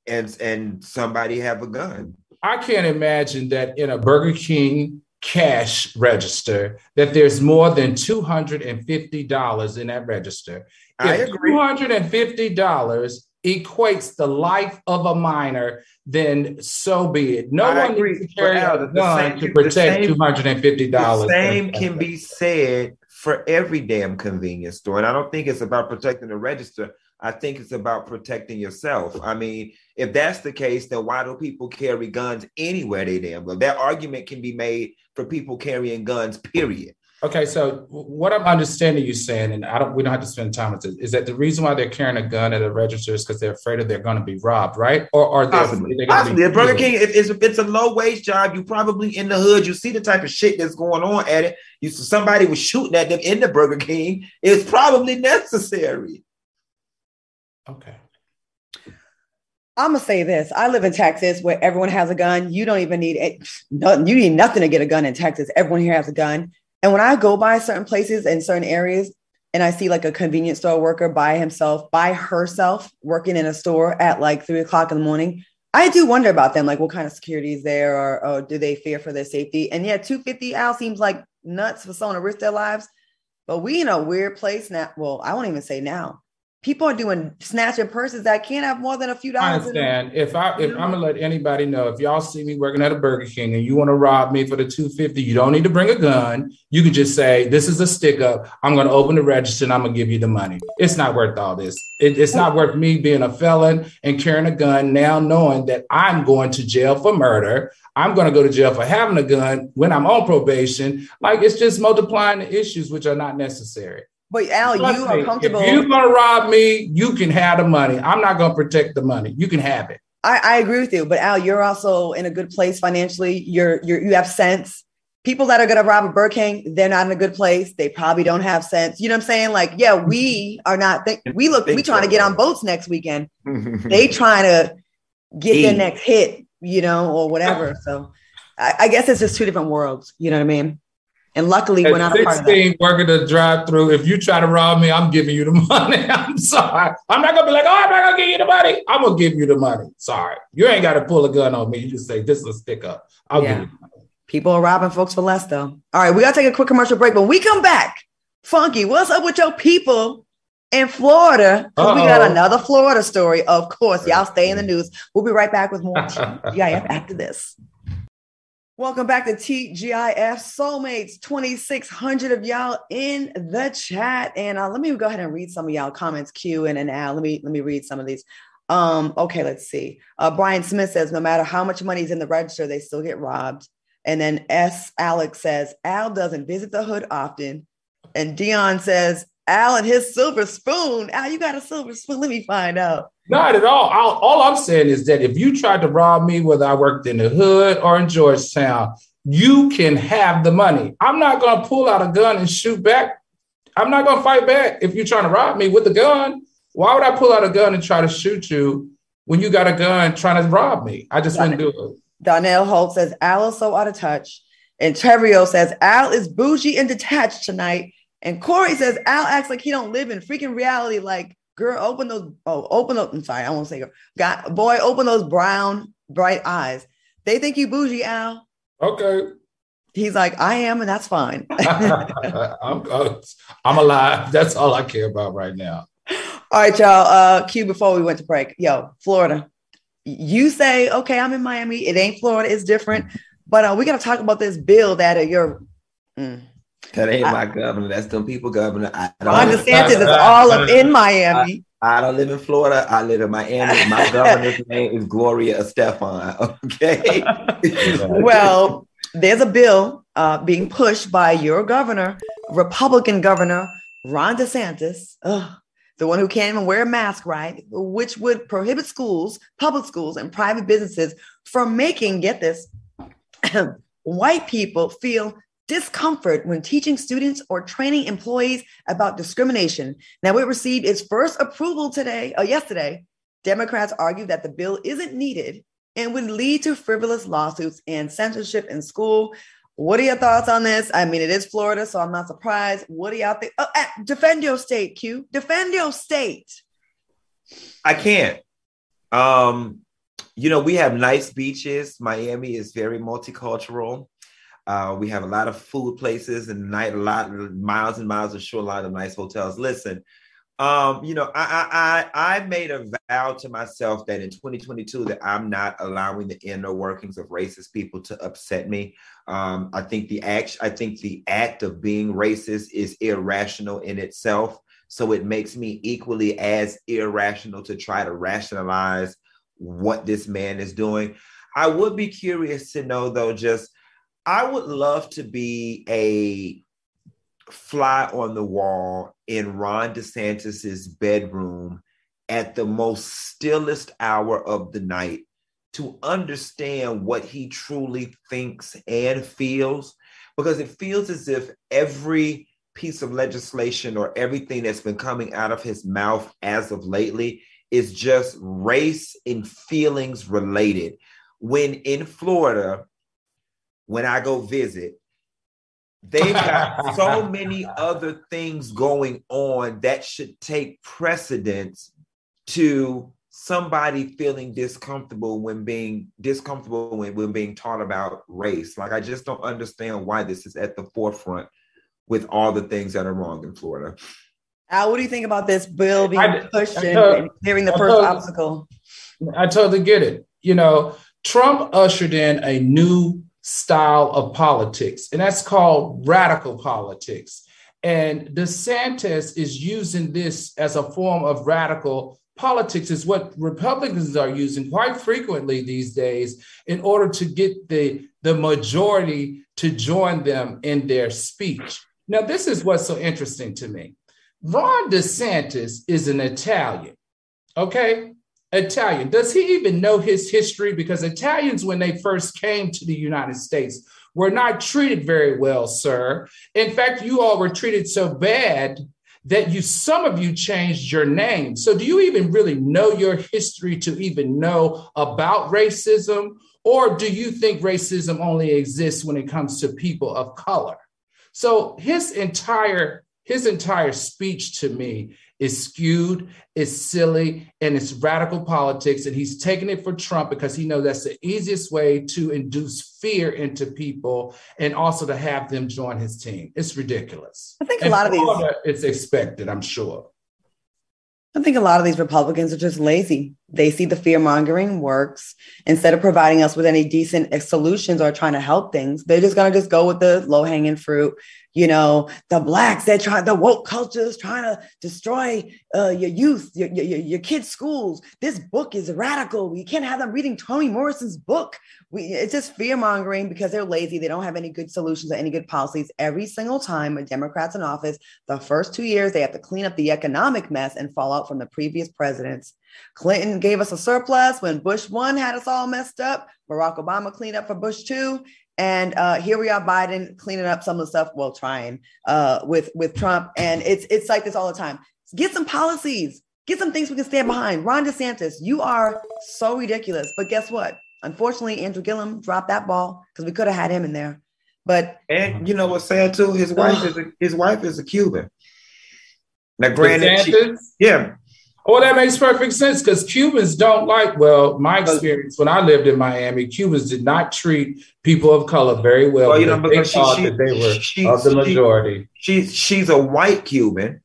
Speaker 3: and and somebody have a gun.
Speaker 5: I can't imagine that in a Burger King cash register that there's more than $250 in that register.
Speaker 3: I agree.
Speaker 5: $250 equates the life of a minor, then so be it. No I one agree. needs to carry out a gun to protect two hundred and fifty dollars.
Speaker 3: The same can be said for every damn convenience store, and I don't think it's about protecting the register. I think it's about protecting yourself. I mean, if that's the case, then why do people carry guns anywhere they damn go? That argument can be made for people carrying guns. Period.
Speaker 5: Okay, so what I'm understanding you saying, and I don't, we don't have to spend time with this, is that the reason why they're carrying a gun at a register is because they're afraid of they're going to be robbed, right? Or are they?
Speaker 3: Possibly. Possibly. At Burger King, it, it's it's a low wage job. You probably in the hood. You see the type of shit that's going on at it. You somebody was shooting at them in the Burger King. It's probably necessary.
Speaker 5: Okay.
Speaker 1: I'm gonna say this. I live in Texas where everyone has a gun. You don't even need it. No, you need nothing to get a gun in Texas. Everyone here has a gun. And when I go by certain places and certain areas, and I see like a convenience store worker by himself, by herself, working in a store at like three o'clock in the morning, I do wonder about them, like what kind of security is there, or, or do they fear for their safety? And yeah, 250 Al seems like nuts for someone to risk their lives. But we in a weird place now. Well, I won't even say now. People are doing snatching purses that can't have more than a few dollars. I
Speaker 5: understand. If I if I'm gonna let anybody know, if y'all see me working at a Burger King and you want to rob me for the 250, you don't need to bring a gun. You can just say, This is a stick up. I'm gonna open the register and I'm gonna give you the money. It's not worth all this. It- it's not worth me being a felon and carrying a gun now knowing that I'm going to jail for murder. I'm gonna go to jail for having a gun when I'm on probation. Like it's just multiplying the issues which are not necessary.
Speaker 1: But Al, you
Speaker 5: me,
Speaker 1: are comfortable.
Speaker 5: If you're gonna rob me, you can have the money. I'm not gonna protect the money. You can have it.
Speaker 1: I, I agree with you, but Al, you're also in a good place financially. You're you're you have sense. People that are gonna rob a Burger King, they're not in a good place. They probably don't have sense. You know what I'm saying? Like, yeah, we are not. Think, we look. We
Speaker 3: Think
Speaker 1: trying to get on boats next weekend. They trying to get their next hit, you know, or whatever. So, I, I guess it's just two different worlds. You know what I mean? And luckily, we're not
Speaker 5: At
Speaker 1: a part of that.
Speaker 5: working the drive through. If you try to rob me, I'm giving you the money. I'm sorry. I'm not gonna be like, oh, I'm not gonna give you the money. I'm gonna give you the money. Sorry. You ain't gotta pull a gun on me. You just say this is a stick up. I'll
Speaker 1: Yeah.
Speaker 5: give you the money.
Speaker 1: People are robbing folks for less, though. All right, we got to take a quick commercial break. When we come back, Funky, what's up with your people in Florida. we got another Florida story. Of course, y'all stay in the news. We'll be right back with more TGIF after this. Welcome back to TGIF Soulmates. 2,600 of y'all in the chat. And uh, let me go ahead and read some of y'all comments, Q and, and Al. Let me let me read some of these. Um, okay, let's see. Uh, Brian Smith says, no matter how much money is in the register, they still get robbed. And then S. Alex says, Al doesn't visit the hood often. And Dion says, Al and his silver spoon. Al, you got a silver spoon. Let me find out.
Speaker 5: Not at all. all. All I'm saying is that if you tried to rob me, whether I worked in the hood or in Georgetown, you can have the money. I'm not going to pull out a gun and shoot back. I'm not going to fight back if you're trying to rob me with a gun. Why would I pull out a gun and try to shoot you when you got a gun trying to rob me? I just wouldn't do it.
Speaker 1: Donnell Holt says, Al is so out of touch. And Trevorio says, Al is bougie and detached tonight. And Corey says, Al acts like he don't live in freaking reality. Like, girl, open those, oh, open up. I'm sorry, I won't say girl. God, boy, open those brown, bright eyes. They think you bougie, Al.
Speaker 5: Okay.
Speaker 1: He's like, I am, and that's fine.
Speaker 5: I'm, I'm alive. That's all I care about right now.
Speaker 1: All right, y'all. Uh, Q before we went to break. Yo, Florida. You say, okay, I'm in Miami. It ain't Florida, it's different. But uh, we gotta talk about this bill that uh, you're mm.
Speaker 3: That ain't my governor. That's them people governor. I
Speaker 1: Ron
Speaker 3: don't,
Speaker 1: DeSantis is all up in Miami.
Speaker 3: I don't live in Florida. I live in Miami. My governor's name is Gloria Estefan. Okay.
Speaker 1: well, there's a bill uh, being pushed by your governor, Republican governor Ron DeSantis, ugh, the one who can't even wear a mask right, which would prohibit schools, public schools, and private businesses from making, get this, white people feel discomfort when teaching students or training employees about discrimination. Now, it received its first approval today, or yesterday. Democrats argue that the bill isn't needed and would lead to frivolous lawsuits and censorship in school. What are your thoughts on this? I mean, it is Florida, so I'm not surprised. What do y'all think? Oh, uh, defend your state, Q. Defend your state.
Speaker 3: I can't. Um, you know, we have nice beaches. Miami is very multicultural. Uh, we have a lot of food places and night, a lot miles and miles of shoreline of nice hotels. Listen, um, you know, I, I I I made a vow to myself that in 2022 that I'm not allowing the inner workings of racist people to upset me. Um, I think the act I think the act of being racist is irrational in itself. So it makes me equally as irrational to try to rationalize what this man is doing. I would be curious to know though, just I would love to be a fly on the wall in Ron DeSantis's bedroom at the most stillest hour of the night to understand what he truly thinks and feels because it feels as if every piece of legislation or everything that's been coming out of his mouth as of lately is just race and feelings related. When in Florida when I go visit They've got so many other things going on that should take precedence to somebody feeling discomfortable when being discomfortable when, when being taught about race. Like I just don't understand why this is at the forefront with all the things that are wrong in Florida.
Speaker 1: Al, what do you think about this bill being
Speaker 5: I-
Speaker 1: pushed
Speaker 5: I
Speaker 1: and, and clearing the
Speaker 5: I
Speaker 1: first
Speaker 5: told-
Speaker 1: obstacle?
Speaker 5: I totally get it. You know, Trump ushered in a new style of politics, and that's called radical politics. And DeSantis is using this as a form of radical politics, is what Republicans are using quite frequently these days in order to get the, the majority to join them in their speech. Now, this is what's so interesting to me. Ron DeSantis is an Italian, okay? Italian. Does he even know his history? Because Italians, when they first came to the United States, were not treated very well, sir. In fact, you all were treated so bad that you some of you changed your name. So do you even really know your history to even know about racism? Or do you think racism only exists when it comes to people of color? So his entire his entire speech to me is skewed, it's silly, and it's radical politics. And he's taking it for Trump because he knows that's the easiest way to induce fear into people and also to have them join his team. It's ridiculous.
Speaker 1: I think a lot of these-
Speaker 5: it's expected, I'm sure.
Speaker 1: I think a lot of these Republicans are just lazy. They see the fear mongering works instead of providing us with any decent solutions or trying to help things. They're just going to just go with the low hanging fruit. You know, the blacks, they're trying, the woke culture is trying to destroy uh, your youth, your, your, your kids' schools. This book is radical. We can't have them reading Toni Morrison's book. We, it's just fear mongering because they're lazy. They don't have any good solutions or any good policies. Every single time a Democrat's in office, the first two years, they have to clean up the economic mess and fallout from the previous presidents. Clinton gave us a surplus when Bush one had us all messed up. Barack Obama cleaned up for Bush two. And uh, here we are, Biden cleaning up some of the stuff. Well, trying uh, with with Trump, and it's it's like this all the time. Get some policies, get some things we can stand behind. Ron DeSantis, you are so ridiculous. But guess what? Unfortunately, Andrew Gillum dropped that ball because we could have had him in there. But
Speaker 3: And you know what's sad too? His wife is a, his wife is a Cuban. Now, granted, she, yeah,
Speaker 5: Well, that makes perfect sense because Cubans don't like, well, my experience when I lived in Miami, Cubans did not treat people of color very well.
Speaker 3: Well, you know,
Speaker 5: because they
Speaker 3: she-
Speaker 5: thought
Speaker 3: she-
Speaker 5: that they were
Speaker 3: she-
Speaker 5: of the
Speaker 3: she-
Speaker 5: majority.
Speaker 3: she's she's a white Cuban.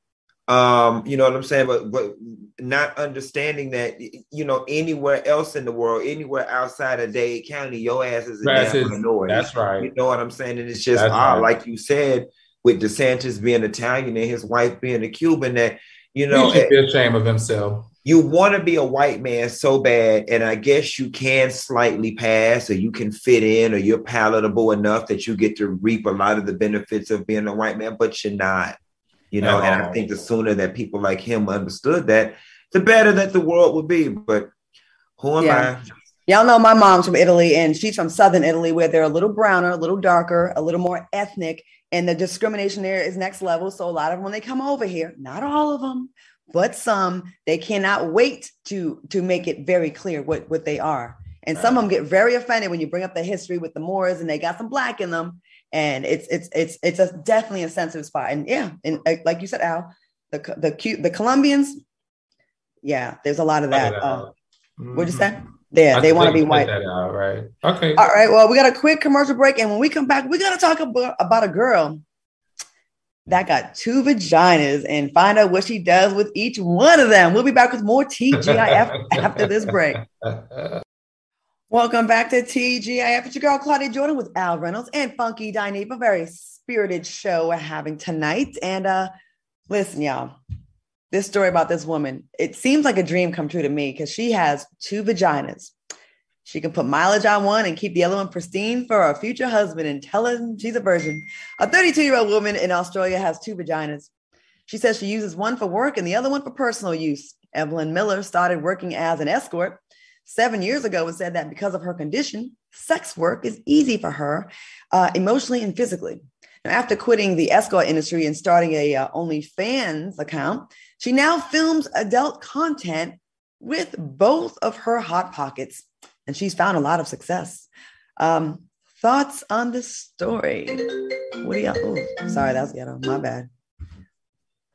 Speaker 3: Um, you know what I'm saying, but but not understanding that you know anywhere else in the world, anywhere outside of Dade County, your ass is a
Speaker 5: That's
Speaker 3: damn minority.
Speaker 5: That's right.
Speaker 3: You know what I'm saying? And it's just odd,
Speaker 5: right.
Speaker 3: like you said, with DeSantis being Italian and his wife being a Cuban, that you know
Speaker 5: he should be ashamed of himself.
Speaker 3: you want to be a white man so bad, and I guess you can slightly pass, or you can fit in, or you're palatable enough that you get to reap a lot of the benefits of being a white man, but you're not. You know,
Speaker 5: At
Speaker 3: and. I think the sooner that people like him understood that, the better that the world would be. But who am
Speaker 1: Yeah.
Speaker 3: I?
Speaker 1: Y'all know my mom's from Italy and she's from Southern Italy, where they're a little browner, a little darker, a little more ethnic, and the discrimination there is next level. So a lot of them, when they come over here, not all of them, but some, they cannot wait to to make it very clear what what they are. And some of them get very offended when you bring up the history with the Moors and they got some black in them. And it's it's it's it's a definitely a sensitive spot. And yeah, and uh, like you said, Al, the the the Colombians, yeah, there's a lot of that. Uh, what'd you say? Yeah,
Speaker 5: I
Speaker 1: they want to be white.
Speaker 5: Out, right? Okay.
Speaker 1: All right. Well, we got a quick commercial break, and when we come back, we got to talk about, about a girl that got two vaginas and find out what she does with each one of them. We'll be back with more TGIF after this break. Welcome back to TGIF. It's your girl Claudia Jordan with Al Reynolds and Funky Dineva. Very spirited show we're having tonight. And uh listen, y'all, this story about this woman, it seems like a dream come true to me because she has two vaginas. She can put mileage on one and keep the other one pristine for her future husband and tell him she's a virgin. A 32 year old woman in Australia has two vaginas. She says she uses one for work and the other one for personal use. Evelyn Miller started working as an escort seven years ago and said that because of her condition, sex work is easy for her uh, emotionally and physically. Now, after quitting the escort industry and starting a uh, OnlyFans account, she now films adult content with both of her hot pockets, and she's found a lot of success. Um, thoughts on this story? What do y'all? Oh, sorry, that's ghetto. My bad.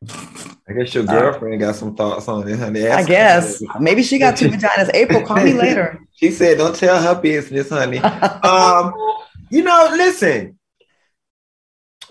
Speaker 3: I guess your girlfriend got some thoughts on it, honey.
Speaker 1: I guess maybe she got two vaginas. April, call me later.
Speaker 3: She said, "Don't tell her business, honey." um, you know, listen.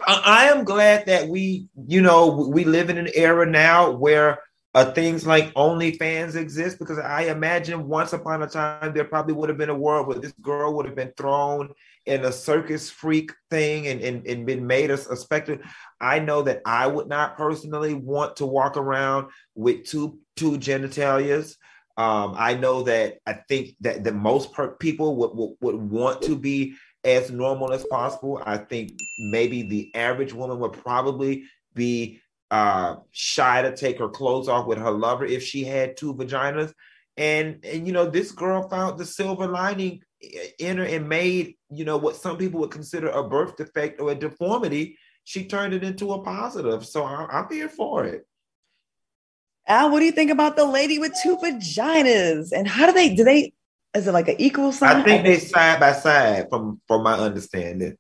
Speaker 3: I, am glad that we, you know, we live in an era now where uh, things like OnlyFans exist because I imagine once upon a time there probably would have been a world where this girl would have been thrown in a circus freak thing and, and, and been made a, a spectacle. I know that I would not personally want to walk around with two two genitalias. Um, I know that I think that the most per- people would, would, would want to be as normal as possible. I think maybe the average woman would probably be uh, shy to take her clothes off with her lover if she had two vaginas. And and you know, this girl found the silver lining in her and made you know what some people would consider a birth defect or a deformity. She turned it into a positive. So I, I'm here for it.
Speaker 1: Al, what do you think about the lady with two vaginas? And how do they do they is it like an equal sign?
Speaker 3: I think they side by side from from my understanding.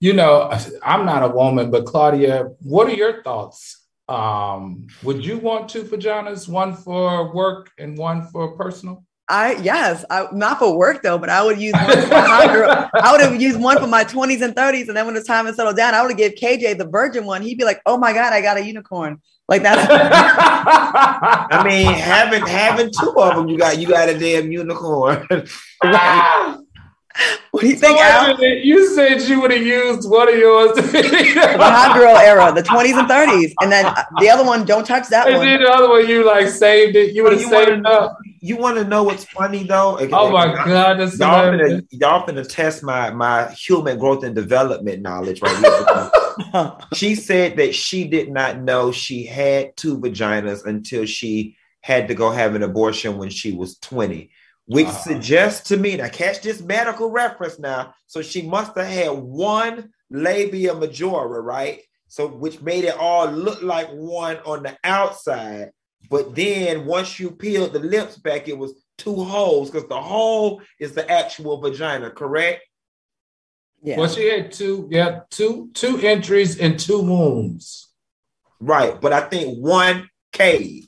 Speaker 5: You know, I'm not a woman, but Claudia, what are your thoughts? Um, would you want two vaginas, one for work and one for personal?
Speaker 1: I yes, I, not for work though, but I would use one for my girl. I would have used one for my 20s and 30s, and then when the time to settled down, I would have give KJ the virgin one. He'd be like, "Oh my god, I got a unicorn!" Like that's.
Speaker 3: I mean, having having two of them, you got you got a damn unicorn.
Speaker 1: What do you think, Al?
Speaker 5: You said you would have used one of yours.
Speaker 1: the hot girl era, the 20s and 30s, and then uh, the other one, don't touch that
Speaker 5: and
Speaker 1: one.
Speaker 5: then the other one, you like saved it. You would have saved
Speaker 3: wanna,
Speaker 5: it up.
Speaker 3: You want to know what's funny though?
Speaker 5: Oh my god, that's
Speaker 3: y'all
Speaker 5: hilarious.
Speaker 3: finna, y'all finna test my my human growth and development knowledge right here. she said that she did not know she had two vaginas until she had to go have an abortion when she was 20 which
Speaker 5: Ah.
Speaker 3: suggests to me now catch this medical reference now so she must have had one labia majora right so which made it all look like one on the outside but then once you peeled the lips back it was two holes because the hole is the actual vagina correct
Speaker 1: yeah.
Speaker 5: Well, she had two, yeah, two, two entries and two wounds.
Speaker 3: right but i think one cave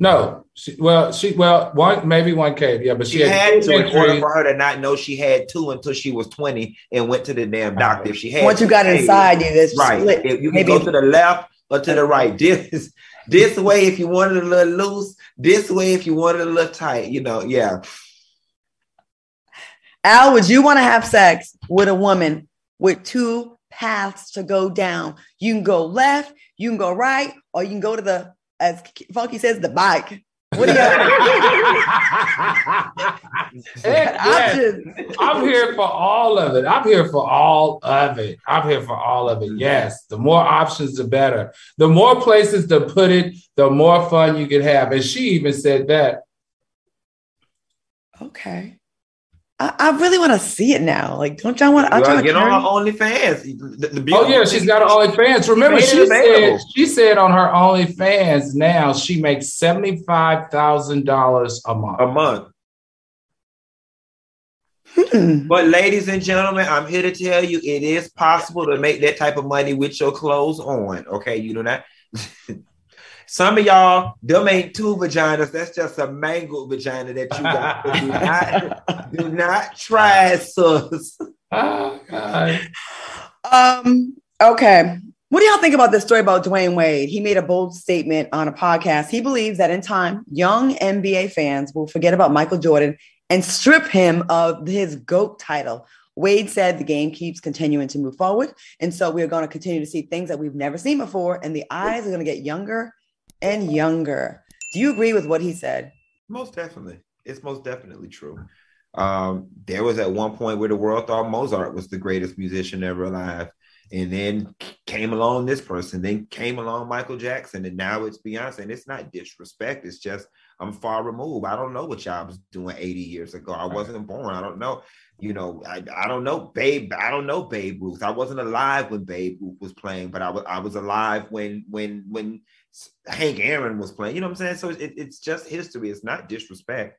Speaker 5: No, she, well, she, well, one, maybe one cave, yeah, but she,
Speaker 3: she had
Speaker 5: two
Speaker 3: to in order for her to not know she had two until she was 20 and went to the damn uh-huh. doctor if she had
Speaker 1: Once you got
Speaker 3: caves.
Speaker 1: inside you, this
Speaker 3: Right.
Speaker 1: split.
Speaker 3: If you can
Speaker 1: Maybe-
Speaker 3: go to the left or to the uh-huh. right. This this way if you wanted a little loose. This way if you wanted a little tight. You know, yeah.
Speaker 1: Al, would you want to have sex with a woman with two paths to go down? You can go left, you can go right, or you can go to the, as Funky says, the bike. What do you
Speaker 5: yes.
Speaker 1: options?
Speaker 5: I'm here for all of it. I'm here for all of it. I'm here for all of it. Yes. The more options, the better. The more places to put it, the more fun you can have. And she even said that.
Speaker 1: Okay. I, I really want to see it now. Like, don't y'all want? I'm
Speaker 3: Well,
Speaker 1: trying to
Speaker 3: get on her OnlyFans. The, the
Speaker 5: Oh yeah, she's got an OnlyFans. Remember, she said she said on her OnlyFans now she makes seventy five thousand dollars a month.
Speaker 3: a month.
Speaker 1: Hmm.
Speaker 3: But ladies and gentlemen, I'm here to tell you it is possible to make that type of money with your clothes on. Okay, you do not. Some of y'all, them ain't two vaginas. That's just a mangled vagina that you got. do not, do not try, it, sis.
Speaker 5: Oh, God.
Speaker 1: Um, okay. What do y'all think about this story about Dwyane Wade? He made a bold statement on a podcast. He believes that in time, young NBA fans will forget about Michael Jordan and strip him of his GOAT title. Wade said the game keeps continuing to move forward. And so we're going to continue to see things that we've never seen before, and the eyes are going to get younger and younger. Do you agree with what he said?
Speaker 3: Most definitely. It's most definitely true. Um, there was at one point where the world thought Mozart was the greatest musician ever alive. And then came along this person, then came along Michael Jackson, and now it's Beyonce. And it's not disrespect, it's just I'm far removed. I don't know what y'all was doing 80 years ago. I wasn't born. I don't know. You know, I, I don't know Babe. I don't know Babe Ruth. I wasn't alive when Babe Ruth was playing, but I was I was alive when when when Hank Aaron was playing. You know what I'm saying? So it, it's just history. It's not disrespect.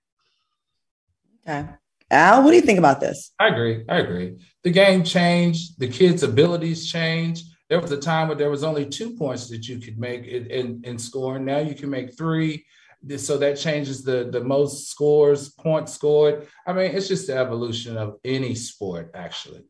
Speaker 1: Okay. Al, what do you think about this?
Speaker 5: I agree. I agree. The game changed. The kids' abilities changed. There was a time where there was only two points that you could make in, in, in scoring. Now you can make three. So that changes the, the most scores, points scored. I mean, it's just the evolution of any sport, actually.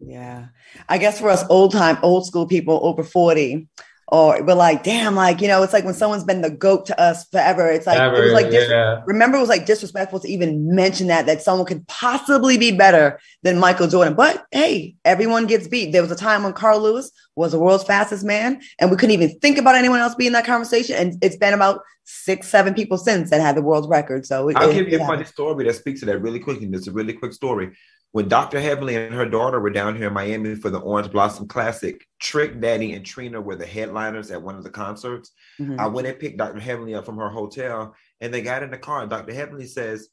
Speaker 1: Yeah. I guess for us old time, old school people over 40, or we're like, damn, like, you know, it's like when someone's been the goat to us forever. It's like,
Speaker 5: Ever,
Speaker 1: it was like, dis-
Speaker 5: yeah.
Speaker 1: remember, it was like disrespectful to even mention that, that someone could possibly be better than Michael Jordan. But hey, everyone gets beat. There was a time when Carl Lewis was the world's fastest man, and we couldn't even think about anyone else being in that conversation. And it's been about six, seven people since that had the world's record. So it,
Speaker 3: I'll
Speaker 1: it-
Speaker 3: give you
Speaker 1: it
Speaker 3: a funny story that speaks to that really quickly. It's a really quick story. When Dr. Heavenly and her daughter were down here in Miami for the Orange Blossom Classic, Trick Daddy and Trina were the headliners at one of the concerts.
Speaker 1: Mhm.
Speaker 3: I went and picked Dr. Heavenly up from her hotel, and they got in the car. And Dr. Heavenly says,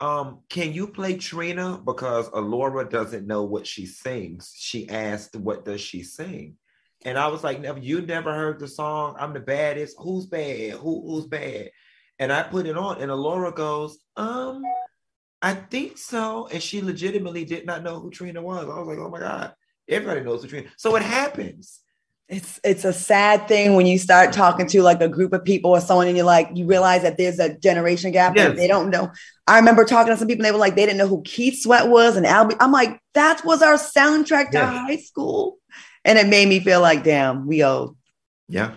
Speaker 3: um, "Can you play Trina because Alora doesn't know what she sings?" She asked, "What does she sing?" And I was like, "Never, you never heard the song? I'm the baddest. Who's bad? Who, who's bad?" And I put it on, and Alora goes, "Um, I think so." And she legitimately did not know who Trina was. I was like, "Oh my god, everybody knows who Trina." So it happens.
Speaker 1: It's it's a sad thing when you start talking to like a group of people or someone and you're like you realize that there's a generation gap
Speaker 3: Yes.
Speaker 1: and they don't know. I remember talking to some people and they were like they didn't know who Keith Sweat was and Albie. I'm like that was our soundtrack to
Speaker 3: Yes.
Speaker 1: high school, and it made me feel like damn we old.
Speaker 3: Yeah.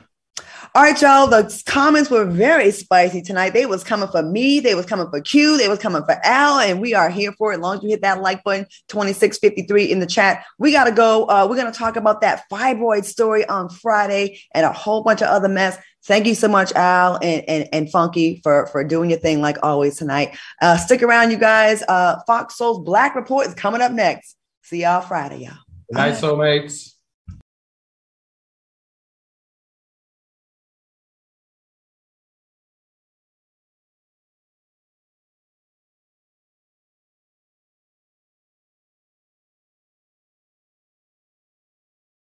Speaker 1: All right, y'all. The comments were very spicy tonight. They was coming for me. They was coming for Q. They was coming for Al, and we are here for it. As long as you hit that like button, twenty six fifty three in the chat. We gotta go. Uh, we're gonna talk about that fibroid story on Friday and a whole bunch of other mess. Thank you so much, Al and and, and Funky for for doing your thing like always tonight. Uh, stick around, you guys. Uh, Fox Soul's Black Report is coming up next. See y'all Friday, y'all.
Speaker 5: Good night, soulmates.